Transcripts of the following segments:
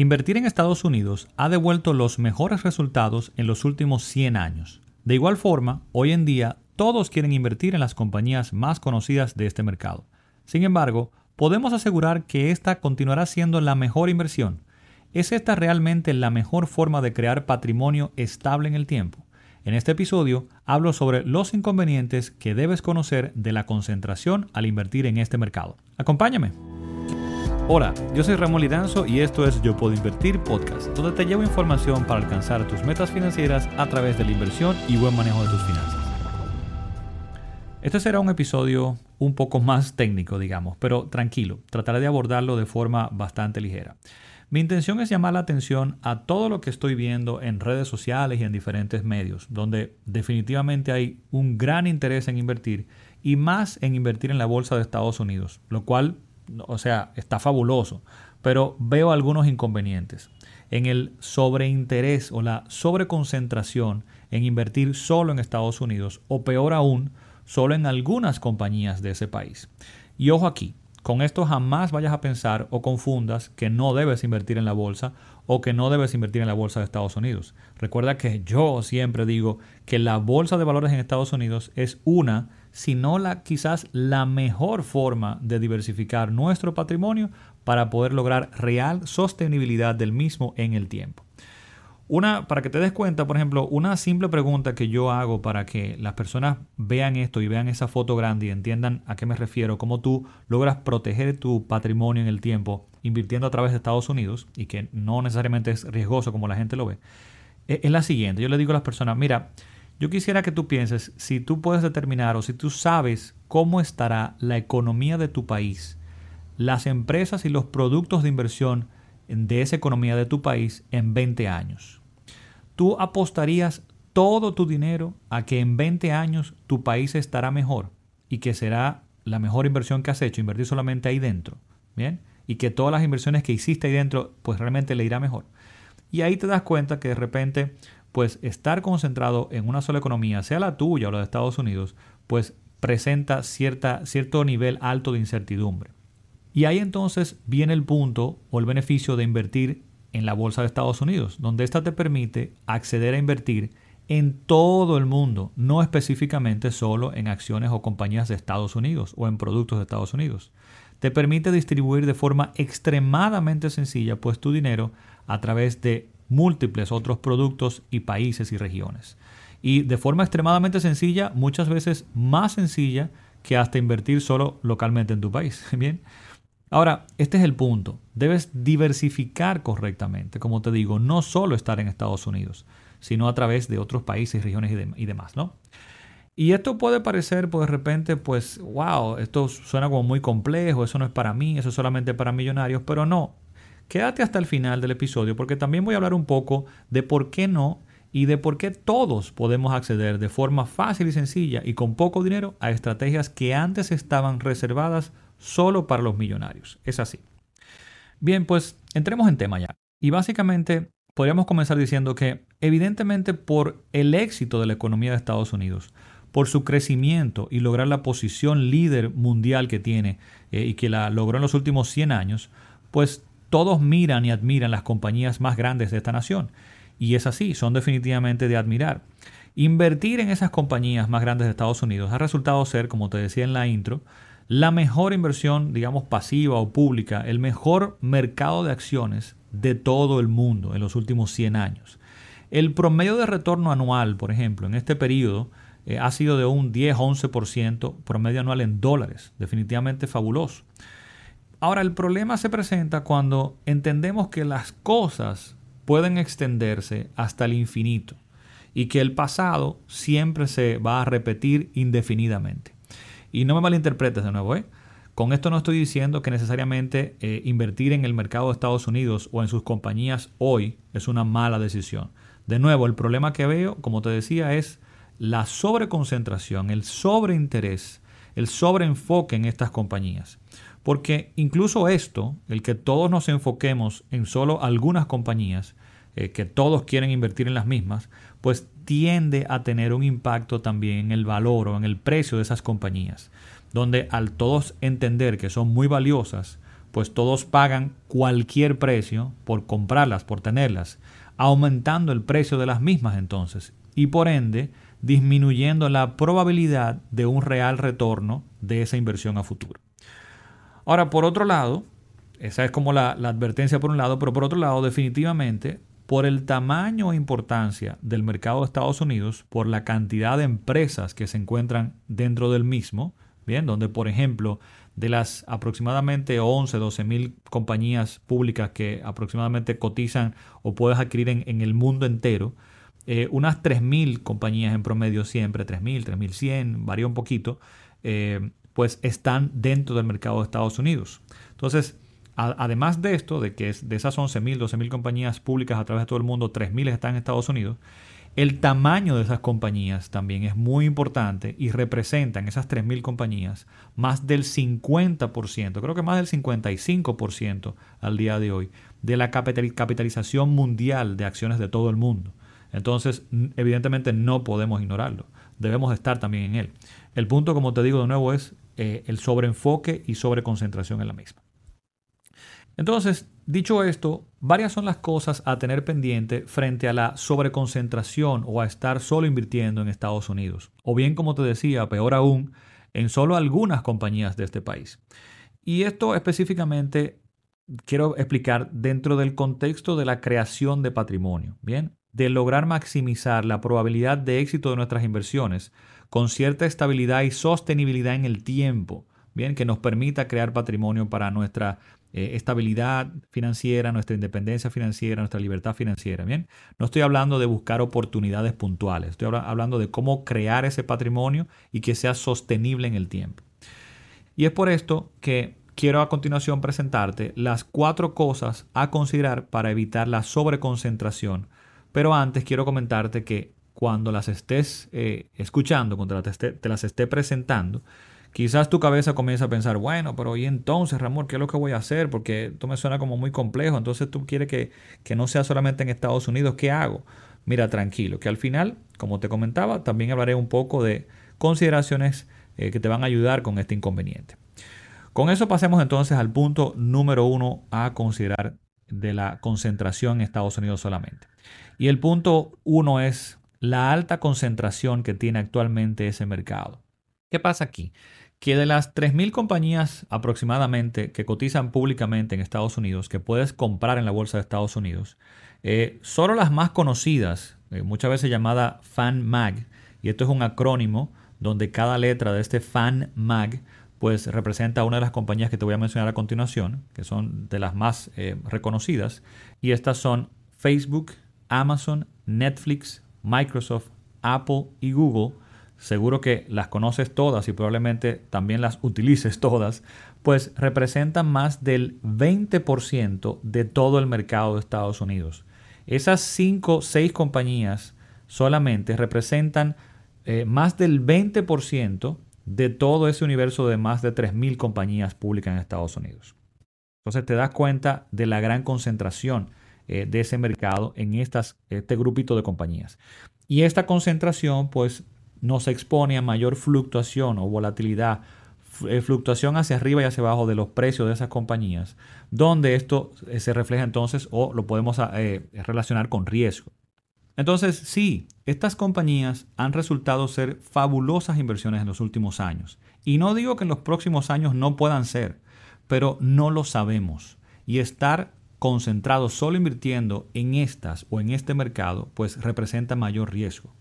Invertir en Estados Unidos ha devuelto los mejores resultados en los últimos 100 años. De igual forma, hoy en día todos quieren invertir en las compañías más conocidas de este mercado. Sin embargo, podemos asegurar que esta continuará siendo la mejor inversión. ¿Es esta realmente la mejor forma de crear patrimonio estable en el tiempo? En este episodio hablo sobre los inconvenientes que debes conocer de la concentración al invertir en este mercado. Acompáñame. Hola, yo soy Ramón Lidanzo y esto es Yo Puedo Invertir Podcast, donde te llevo información para alcanzar tus metas financieras a través de la inversión y buen manejo de tus finanzas. Este será un episodio un poco más técnico, digamos, pero tranquilo, trataré de abordarlo de forma bastante ligera. Mi intención es llamar la atención a todo lo que estoy viendo en redes sociales y en diferentes medios, donde definitivamente hay un gran interés en invertir y más en invertir en la bolsa de Estados Unidos, lo cual o sea, está fabuloso, pero veo algunos inconvenientes en el sobreinterés o la sobreconcentración en invertir solo en Estados Unidos o peor aún, solo en algunas compañías de ese país. Y ojo aquí, con esto jamás vayas a pensar o confundas que no debes invertir en la bolsa o que no debes invertir en la bolsa de Estados Unidos. Recuerda que yo siempre digo que la bolsa de valores en Estados Unidos es una sino la, quizás la mejor forma de diversificar nuestro patrimonio para poder lograr real sostenibilidad del mismo en el tiempo. Una, para que te des cuenta, por ejemplo, una simple pregunta que yo hago para que las personas vean esto y vean esa foto grande y entiendan a qué me refiero, cómo tú logras proteger tu patrimonio en el tiempo invirtiendo a través de Estados Unidos y que no necesariamente es riesgoso como la gente lo ve, e, es la siguiente. Yo le digo a las personas, mira, yo quisiera que tú pienses si tú puedes determinar o si tú sabes cómo estará la economía de tu país, las empresas y los productos de inversión de esa economía de tu país en 20 años. Tú apostarías todo tu dinero a que en 20 años tu país estará mejor y que será la mejor inversión que has hecho, invertir solamente ahí dentro. Bien, y que todas las inversiones que hiciste ahí dentro, pues realmente le irá mejor. Y ahí te das cuenta que de repente pues estar concentrado en una sola economía, sea la tuya o la de Estados Unidos, pues presenta cierta, cierto nivel alto de incertidumbre. Y ahí entonces viene el punto o el beneficio de invertir en la bolsa de Estados Unidos, donde ésta te permite acceder a invertir en todo el mundo, no específicamente solo en acciones o compañías de Estados Unidos o en productos de Estados Unidos. Te permite distribuir de forma extremadamente sencilla pues tu dinero a través de múltiples otros productos y países y regiones. Y de forma extremadamente sencilla, muchas veces más sencilla que hasta invertir solo localmente en tu país. Bien. Ahora, este es el punto. Debes diversificar correctamente, como te digo, no solo estar en Estados Unidos, sino a través de otros países, regiones y, demás, ¿no? Y esto puede parecer, pues de repente, pues, wow, esto suena como muy complejo, eso no es para mí, eso es solamente para millonarios, pero no, Quédate hasta el final del episodio porque también voy a hablar un poco de por qué no y de por qué todos podemos acceder de forma fácil y sencilla y con poco dinero a estrategias que antes estaban reservadas solo para los millonarios. Es así. Bien, pues entremos en tema ya. Y básicamente podríamos comenzar diciendo que evidentemente por el éxito de la economía de Estados Unidos, por su crecimiento y lograr la posición líder mundial que tiene eh, y que la logró en los últimos 100 años, pues todos miran y admiran las compañías más grandes de esta nación. Y es así, son definitivamente de admirar. Invertir en esas compañías más grandes de Estados Unidos ha resultado ser, como te decía en la intro, la mejor inversión, digamos, pasiva o pública, el mejor mercado de acciones de todo el mundo en los últimos 100 años. El promedio de retorno anual, por ejemplo, en este periodo eh, ha sido de un 10-11% promedio anual en dólares, definitivamente fabuloso. Ahora, el problema se presenta cuando entendemos que las cosas pueden extenderse hasta el infinito y que el pasado siempre se va a repetir indefinidamente. Y no me malinterpretes de nuevo, ¿eh? Con esto no estoy diciendo que necesariamente eh, invertir en el mercado de Estados Unidos o en sus compañías hoy es una mala decisión. De nuevo, el problema que veo, como te decía, es la sobreconcentración, el sobreinterés, el sobreenfoque en estas compañías. Porque incluso esto, el que todos nos enfoquemos en solo algunas compañías, eh, que todos quieren invertir en las mismas, pues tiende a tener un impacto también en el valor o en el precio de esas compañías, donde al todos entender que son muy valiosas, pues todos pagan cualquier precio por comprarlas, por tenerlas, aumentando el precio de las mismas entonces y por ende disminuyendo la probabilidad de un real retorno de esa inversión a futuro. Ahora, por otro lado, esa es como la, advertencia por un lado, pero por otro lado, definitivamente, por el tamaño e importancia del mercado de Estados Unidos, por la cantidad de empresas que se encuentran dentro del mismo, bien, donde por ejemplo de las aproximadamente 11, 12 mil compañías públicas que aproximadamente cotizan o puedes adquirir en, el mundo entero, eh, unas 3 mil compañías en promedio siempre, 3 mil, 3 mil 100, varía un poquito, eh, pues están dentro del mercado de Estados Unidos. Entonces, además de esto, de que de esas 11 mil, 12 mil compañías públicas a través de todo el mundo, 3 mil están en Estados Unidos, el tamaño de esas compañías también es muy importante y representan esas 3.000 compañías más del 50%, creo que más del 55% al día de hoy, de la capitalización mundial de acciones de todo el mundo. Entonces, evidentemente no podemos ignorarlo, debemos estar también en él. El punto, como te digo de nuevo, es eh, el sobreenfoque y sobreconcentración en la misma. Entonces, dicho esto, varias son las cosas a tener pendiente frente a la sobreconcentración o a estar solo invirtiendo en Estados Unidos. O bien, como te decía, peor aún, en solo algunas compañías de este país. Y esto específicamente quiero explicar dentro del contexto de la creación de patrimonio, ¿bien? De lograr maximizar la probabilidad de éxito de nuestras inversiones con cierta estabilidad y sostenibilidad en el tiempo, ¿bien? Que nos permita crear patrimonio para nuestra eh, estabilidad financiera, nuestra independencia financiera, nuestra libertad financiera. Bien, no estoy hablando de buscar oportunidades puntuales, estoy hablando de cómo crear ese patrimonio y que sea sostenible en el tiempo. Y es por esto que quiero a continuación presentarte las cuatro cosas a considerar para evitar la sobreconcentración. Pero antes quiero comentarte que cuando las estés eh, escuchando, cuando te las esté presentando, Quizás tu cabeza comienza a pensar, bueno, pero ¿y entonces, Ramón, qué es lo que voy a hacer? Porque esto me suena como muy complejo. Entonces tú quieres que, no sea solamente en Estados Unidos. ¿Qué hago? Mira, tranquilo, que al final, como te comentaba, también hablaré un poco de consideraciones eh, que te van a ayudar con este inconveniente. Con eso pasemos entonces al punto número uno a considerar de la concentración en Estados Unidos solamente. Y el punto uno es la alta concentración que tiene actualmente ese mercado. ¿Qué pasa aquí? que de las 3.000 compañías aproximadamente que cotizan públicamente en Estados Unidos, que puedes comprar en la bolsa de Estados Unidos, eh, solo las más conocidas, eh, muchas veces llamada FANMAG, y esto es un acrónimo donde cada letra de este FANMAG pues representa una de las compañías que te voy a mencionar a continuación, que son de las más eh, reconocidas, y estas son Facebook, Amazon, Netflix, Microsoft, Apple y Google, seguro que las conoces todas y probablemente también las utilices todas, pues representan más del 20% de todo el mercado de Estados Unidos. Esas 5 o 6 compañías solamente representan eh, más del 20% de todo ese universo de más de 3.000 compañías públicas en Estados Unidos. Entonces te das cuenta de la gran concentración eh, de ese mercado en estas, este grupito de compañías. Y esta concentración pues nos expone a mayor fluctuación o volatilidad, eh, fluctuación hacia arriba y hacia abajo de los precios de esas compañías, donde esto eh, se refleja entonces o lo podemos ah, relacionar con riesgo. Entonces, sí, estas compañías han resultado ser fabulosas inversiones en los últimos años. Y no digo que en los próximos años no puedan ser, pero no lo sabemos. Y estar concentrado solo invirtiendo en estas o en este mercado, pues representa mayor riesgo.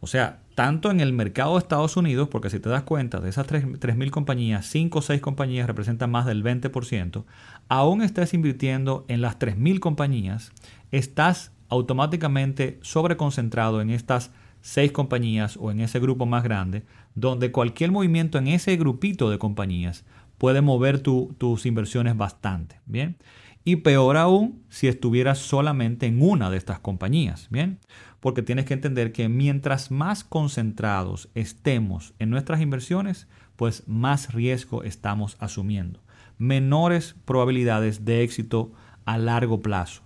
O sea, tanto en el mercado de Estados Unidos, porque si te das cuenta, de esas 3.000 compañías, 5 o 6 compañías representan más del 20%, aún estés invirtiendo en las 3.000 compañías, estás automáticamente sobreconcentrado en estas 6 compañías o en ese grupo más grande, donde cualquier movimiento en ese grupito de compañías puede mover tus inversiones bastante. Bien. Y peor aún si estuvieras solamente en una de estas compañías. Bien porque tienes que entender que mientras más concentrados estemos en nuestras inversiones, pues más riesgo estamos asumiendo. Menores probabilidades de éxito a largo plazo.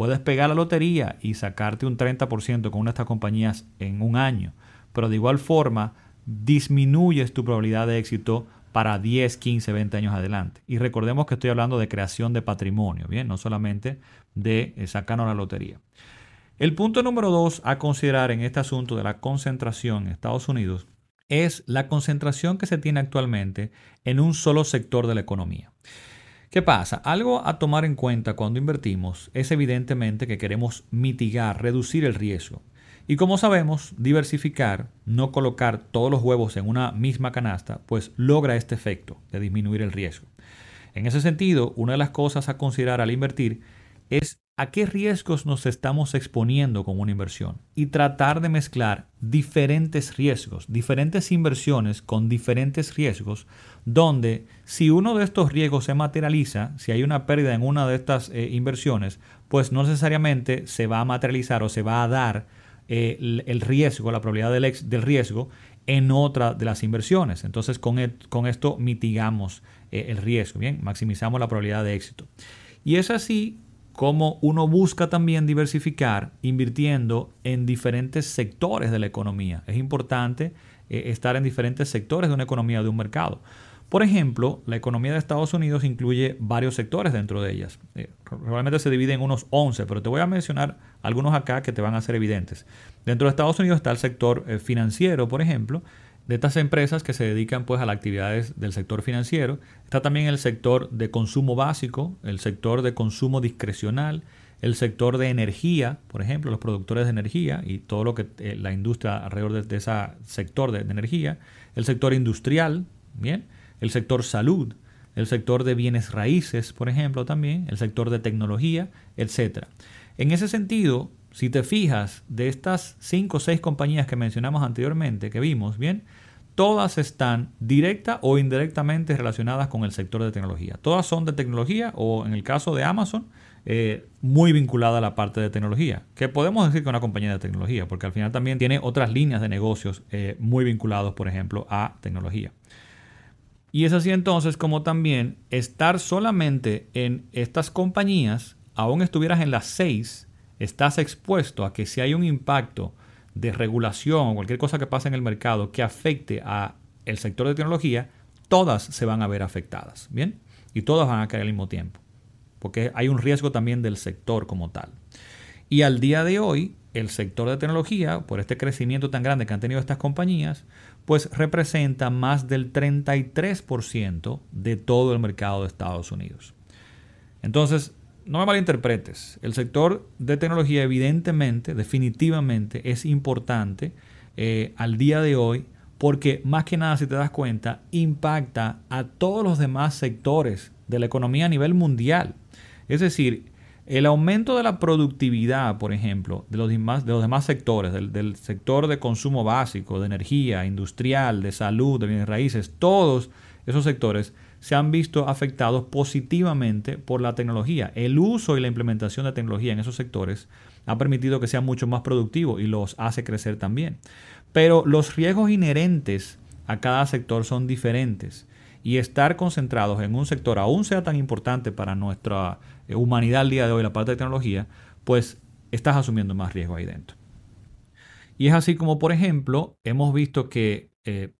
Puedes pegar la lotería y sacarte un 30% con una de estas compañías en un año, pero de igual forma disminuyes tu probabilidad de éxito para 10, 15, 20 años adelante. Y recordemos que estoy hablando de creación de patrimonio, ¿bien? No solamente de eh, sacarnos la lotería. El punto número dos a considerar en este asunto de la concentración en Estados Unidos es la concentración que se tiene actualmente en un solo sector de la economía. ¿Qué pasa? Algo a tomar en cuenta cuando invertimos es evidentemente que queremos mitigar, reducir el riesgo. Y como sabemos, diversificar, no colocar todos los huevos en una misma canasta, pues logra este efecto de disminuir el riesgo. En ese sentido, una de las cosas a considerar al invertir es a qué riesgos nos estamos exponiendo con una inversión y tratar de mezclar diferentes riesgos, diferentes inversiones con diferentes riesgos, donde si uno de estos riesgos se materializa, si hay una pérdida en una de estas eh, inversiones, pues no necesariamente se va a materializar o se va a dar eh, el, riesgo, la probabilidad del, riesgo en otra de las inversiones. Entonces con, con esto mitigamos eh, el riesgo, bien, maximizamos la probabilidad de éxito. Y es así como uno busca también diversificar invirtiendo en diferentes sectores de la economía. Es importante eh, estar en diferentes sectores de una economía, de un mercado. Por ejemplo, la economía de Estados Unidos incluye varios sectores dentro de ellas. Eh, realmente se divide en unos 11, pero te voy a mencionar algunos acá que te van a ser evidentes. Dentro de Estados Unidos está el sector eh, financiero, por ejemplo, de estas empresas que se dedican pues a las actividades del sector financiero. Está también el sector de consumo básico, el sector de consumo discrecional, el sector de energía, por ejemplo, los productores de energía y todo lo que eh, la industria alrededor de, ese sector de, de energía, el sector industrial, bien el sector salud, el sector de bienes raíces, por ejemplo, también, el sector de tecnología, etc. En ese sentido, si te fijas, de estas cinco o seis compañías que mencionamos anteriormente, que vimos, bien, todas están directa o indirectamente relacionadas con el sector de tecnología. Todas son de tecnología o en el caso de Amazon, eh, muy vinculada a la parte de tecnología, que podemos decir que es una compañía de tecnología, porque al final también tiene otras líneas de negocios eh, muy vinculados, por ejemplo, a tecnología. Y es así entonces como también estar solamente en estas compañías, aún estuvieras en las seis, estás expuesto a que si hay un impacto de regulación o cualquier cosa que pase en el mercado que afecte a el sector de tecnología, todas se van a ver afectadas, ¿bien? Y todas van a caer al mismo tiempo, porque hay un riesgo también del sector como tal. Y al día de hoy, el sector de tecnología, por este crecimiento tan grande que han tenido estas compañías, pues representa más del 33% de todo el mercado de Estados Unidos. Entonces, no me malinterpretes, el sector de tecnología evidentemente, definitivamente es importante eh, al día de hoy porque más que nada, si te das cuenta, impacta a todos los demás sectores de la economía a nivel mundial. Es decir, el aumento de la productividad, por ejemplo, de los demás, de los demás sectores, del, sector de consumo básico, de energía, industrial, de salud, de bienes raíces, todos esos sectores se han visto afectados positivamente por la tecnología. El uso y la implementación de tecnología en esos sectores ha permitido que sean mucho más productivos y los hace crecer también. Pero los riesgos inherentes a cada sector son diferentes y estar concentrados en un sector, aún sea tan importante para nuestra eh, humanidad al día de hoy, la parte de tecnología, pues estás asumiendo más riesgo ahí dentro. Y es así como, por ejemplo, hemos visto que eh,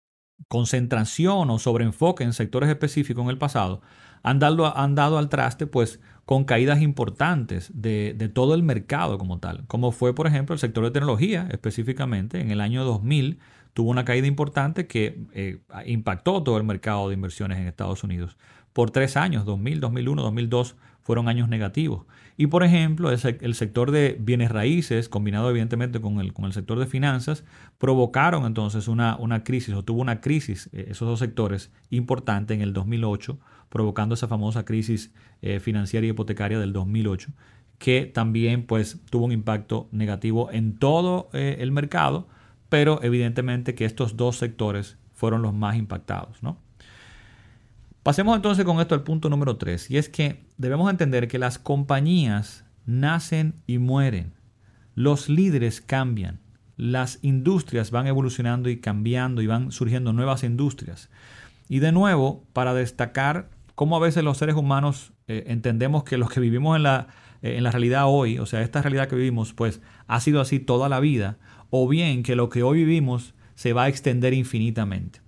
concentración o sobreenfoque en sectores específicos en el pasado han dado, han dado al traste, pues, con caídas importantes de, todo el mercado como tal, como fue, por ejemplo, el sector de tecnología específicamente en el año 2000 tuvo una caída importante que eh, impactó todo el mercado de inversiones en Estados Unidos. Por tres años, 2000, 2001, 2002, fueron años negativos. Y por ejemplo, el, sector de bienes raíces, combinado evidentemente con el, con el sector de finanzas, provocaron entonces una, una crisis, o tuvo una crisis, eh, esos dos sectores, importante en el 2008, provocando esa famosa crisis eh, financiera y hipotecaria del 2008, que también pues tuvo un impacto negativo en todo el mercado, pero evidentemente que estos dos sectores fueron los más impactados. ¿no? Pasemos entonces con esto al punto número 3, y es que debemos entender que las compañías nacen y mueren, los líderes cambian, las industrias van evolucionando y cambiando y van surgiendo nuevas industrias. Y de nuevo, para destacar cómo a veces los seres humanos eh, entendemos que los que vivimos en la, eh, en la realidad hoy, o sea, esta realidad que vivimos, pues ha sido así toda la vida, o bien que lo que hoy vivimos se va a extender infinitamente.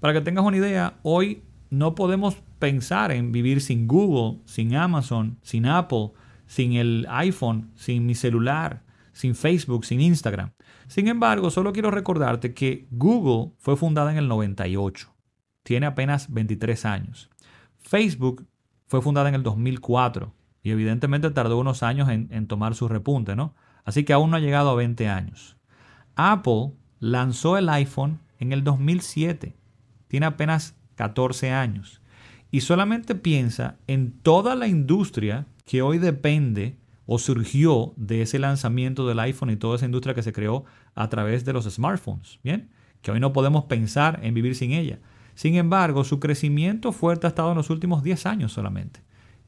Para que tengas una idea, hoy no podemos pensar en vivir sin Google, sin Amazon, sin Apple, sin el iPhone, sin mi celular, sin Facebook, sin Instagram. Sin embargo, solo quiero recordarte que Google fue fundada en el 98. Tiene apenas 23 años. Facebook fue fundada en el 2004 y evidentemente tardó unos años en, tomar su repunte, ¿no? Así que aún no ha llegado a 20 años. Apple lanzó el iPhone en el 2007. Tiene apenas 14 años. Y solamente piensa en toda la industria que hoy depende o surgió de ese lanzamiento del iPhone y toda esa industria que se creó a través de los smartphones, ¿bien? Que hoy no podemos pensar en vivir sin ella. Sin embargo, su crecimiento fuerte ha estado en los últimos 10 años solamente.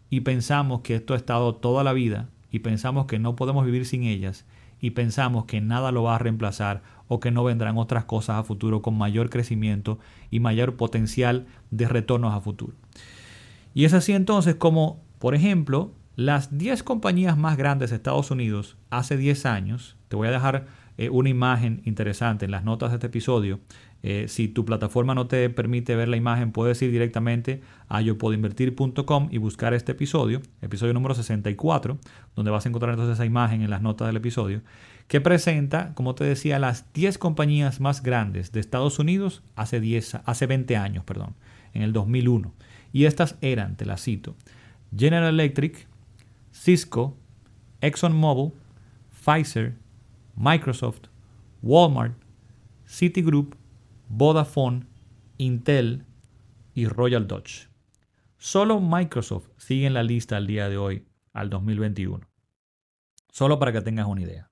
Y pensamos que esto ha estado toda la vida y pensamos que no podemos vivir sin ellas y pensamos que nada lo va a reemplazar o que no vendrán otras cosas a futuro con mayor crecimiento y mayor potencial de retornos a futuro. Y es así entonces como, por ejemplo, las 10 compañías más grandes de Estados Unidos hace 10 años, te voy a dejar eh, una imagen interesante en las notas de este episodio. Eh, si tu plataforma no te permite ver la imagen, puedes ir directamente a yopodinvertir.com y buscar este episodio, episodio número 64, donde vas a encontrar entonces esa imagen en las notas del episodio, que presenta, como te decía, las 10 compañías más grandes de Estados Unidos hace, 10, hace 20 años, perdón, en el 2001. Y estas eran, te las cito, General Electric, Cisco, ExxonMobil, Pfizer, Microsoft, Walmart, Citigroup, Vodafone, Intel y Royal Dutch. Solo Microsoft sigue en la lista al día de hoy, al 2021. Solo para que tengas una idea.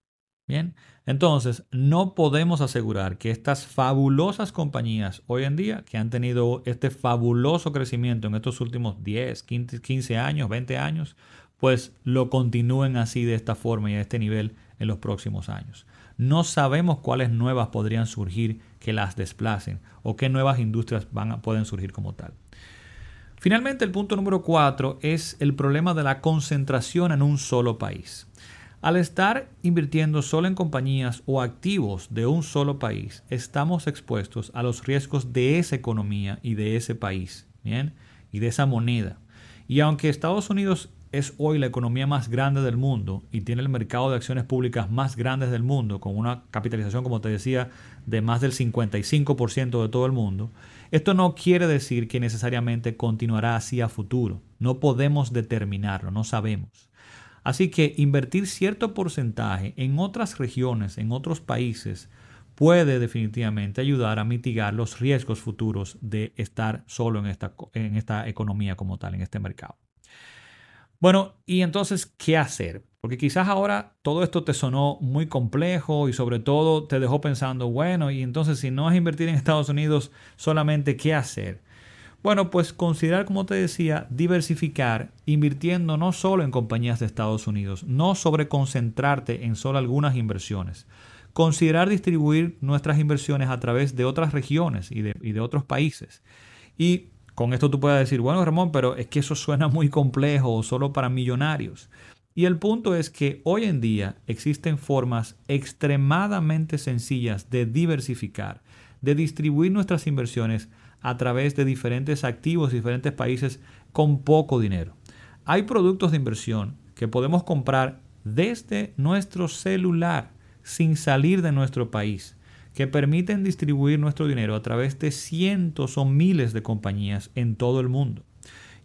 Bien, entonces no podemos asegurar que estas fabulosas compañías hoy en día, que han tenido este fabuloso crecimiento en estos últimos 10, 15 años, 20 años, pues lo continúen así de esta forma y a este nivel en los próximos años. No sabemos cuáles nuevas podrían surgir que las desplacen o qué nuevas industrias van pueden surgir como tal. Finalmente, el punto número cuatro es el problema de la concentración en un solo país. Al estar invirtiendo solo en compañías o activos de un solo país, estamos expuestos a los riesgos de esa economía y de ese país, ¿bien? Y de esa moneda. Y aunque Estados Unidos es hoy la economía más grande del mundo y tiene el mercado de acciones públicas más grande del mundo, con una capitalización, como te decía, de más del 55% de todo el mundo, esto no quiere decir que necesariamente continuará así a futuro. No podemos determinarlo, no sabemos. Así que invertir cierto porcentaje en otras regiones, en otros países, puede definitivamente ayudar a mitigar los riesgos futuros de estar solo en esta, en esta economía como tal, en este mercado. Bueno, y entonces, ¿qué hacer? Porque quizás ahora todo esto te sonó muy complejo y sobre todo te dejó pensando, bueno, y entonces si no es invertir en Estados Unidos, solamente ¿qué hacer? Bueno, pues considerar, como te decía, diversificar, invirtiendo no solo en compañías de Estados Unidos, no sobreconcentrarte en solo algunas inversiones. Considerar distribuir nuestras inversiones a través de otras regiones y de, y de otros países. Y con esto tú puedes decir, bueno, Ramón, pero es que eso suena muy complejo o solo para millonarios. Y el punto es que hoy en día existen formas extremadamente sencillas de diversificar, de distribuir nuestras inversiones a través de diferentes activos, diferentes países con poco dinero. Hay productos de inversión que podemos comprar desde nuestro celular sin salir de nuestro país que permiten distribuir nuestro dinero a través de cientos o miles de compañías en todo el mundo.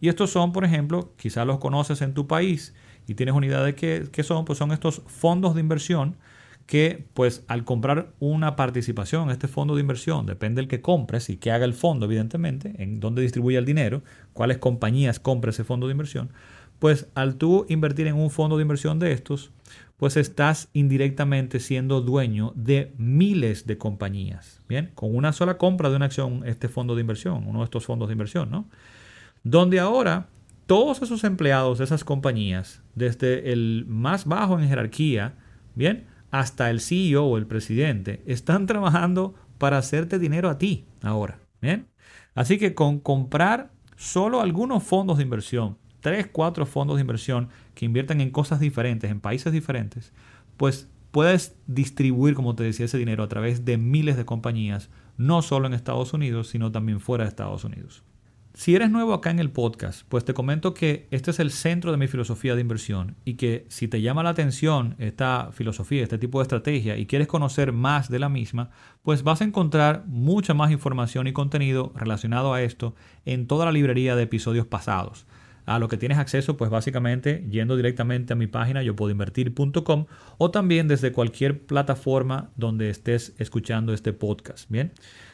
Y estos son, por ejemplo, quizás los conoces en tu país y tienes una idea de qué, son, pues son estos fondos de inversión que pues al comprar una participación en este fondo de inversión, depende del que compres y que haga el fondo, evidentemente, en dónde distribuye el dinero, cuáles compañías compra ese fondo de inversión, pues al tú invertir en un fondo de inversión de estos, pues estás indirectamente siendo dueño de miles de compañías. Bien, con una sola compra de una acción, este fondo de inversión, uno de estos fondos de inversión, ¿no? Donde ahora todos esos empleados de esas compañías, desde el más bajo en jerarquía, bien, hasta el CEO o el presidente, están trabajando para hacerte dinero a ti ahora. Bien, así que con comprar solo algunos fondos de inversión, tres, cuatro fondos de inversión que inviertan en cosas diferentes, en países diferentes, pues puedes distribuir, como te decía, ese dinero a través de miles de compañías no solo en Estados Unidos, sino también fuera de Estados Unidos. Si eres nuevo acá en el podcast, pues te comento que este es el centro de mi filosofía de inversión y que si te llama la atención esta filosofía, este tipo de estrategia y quieres conocer más de la misma, pues vas a encontrar mucha más información y contenido relacionado a esto en toda la librería de episodios pasados. A lo que tienes acceso, pues básicamente yendo directamente a mi página yo puedo invertir.com o también desde cualquier plataforma donde estés escuchando este podcast. Bien,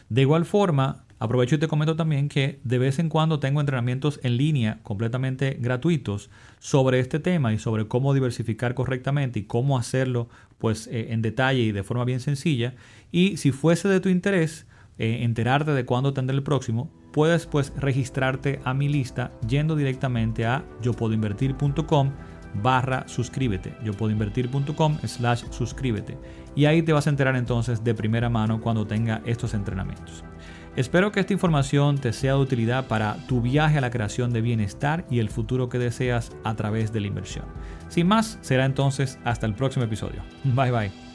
de igual forma, Aprovecho y te comento también que de vez en cuando tengo entrenamientos en línea completamente gratuitos sobre este tema y sobre cómo diversificar correctamente y cómo hacerlo pues eh, en detalle y de forma bien sencilla. Y si fuese de tu interés eh, enterarte de cuándo tendré el próximo, puedes pues registrarte a mi lista yendo directamente a yopodoinvertir.com barra suscríbete, yopodoinvertir.com slash suscríbete. Y ahí te vas a enterar entonces de primera mano cuando tenga estos entrenamientos. Espero que esta información te sea de utilidad para tu viaje a la creación de bienestar y el futuro que deseas a través de la inversión. Sin más, será entonces hasta el próximo episodio. Bye bye.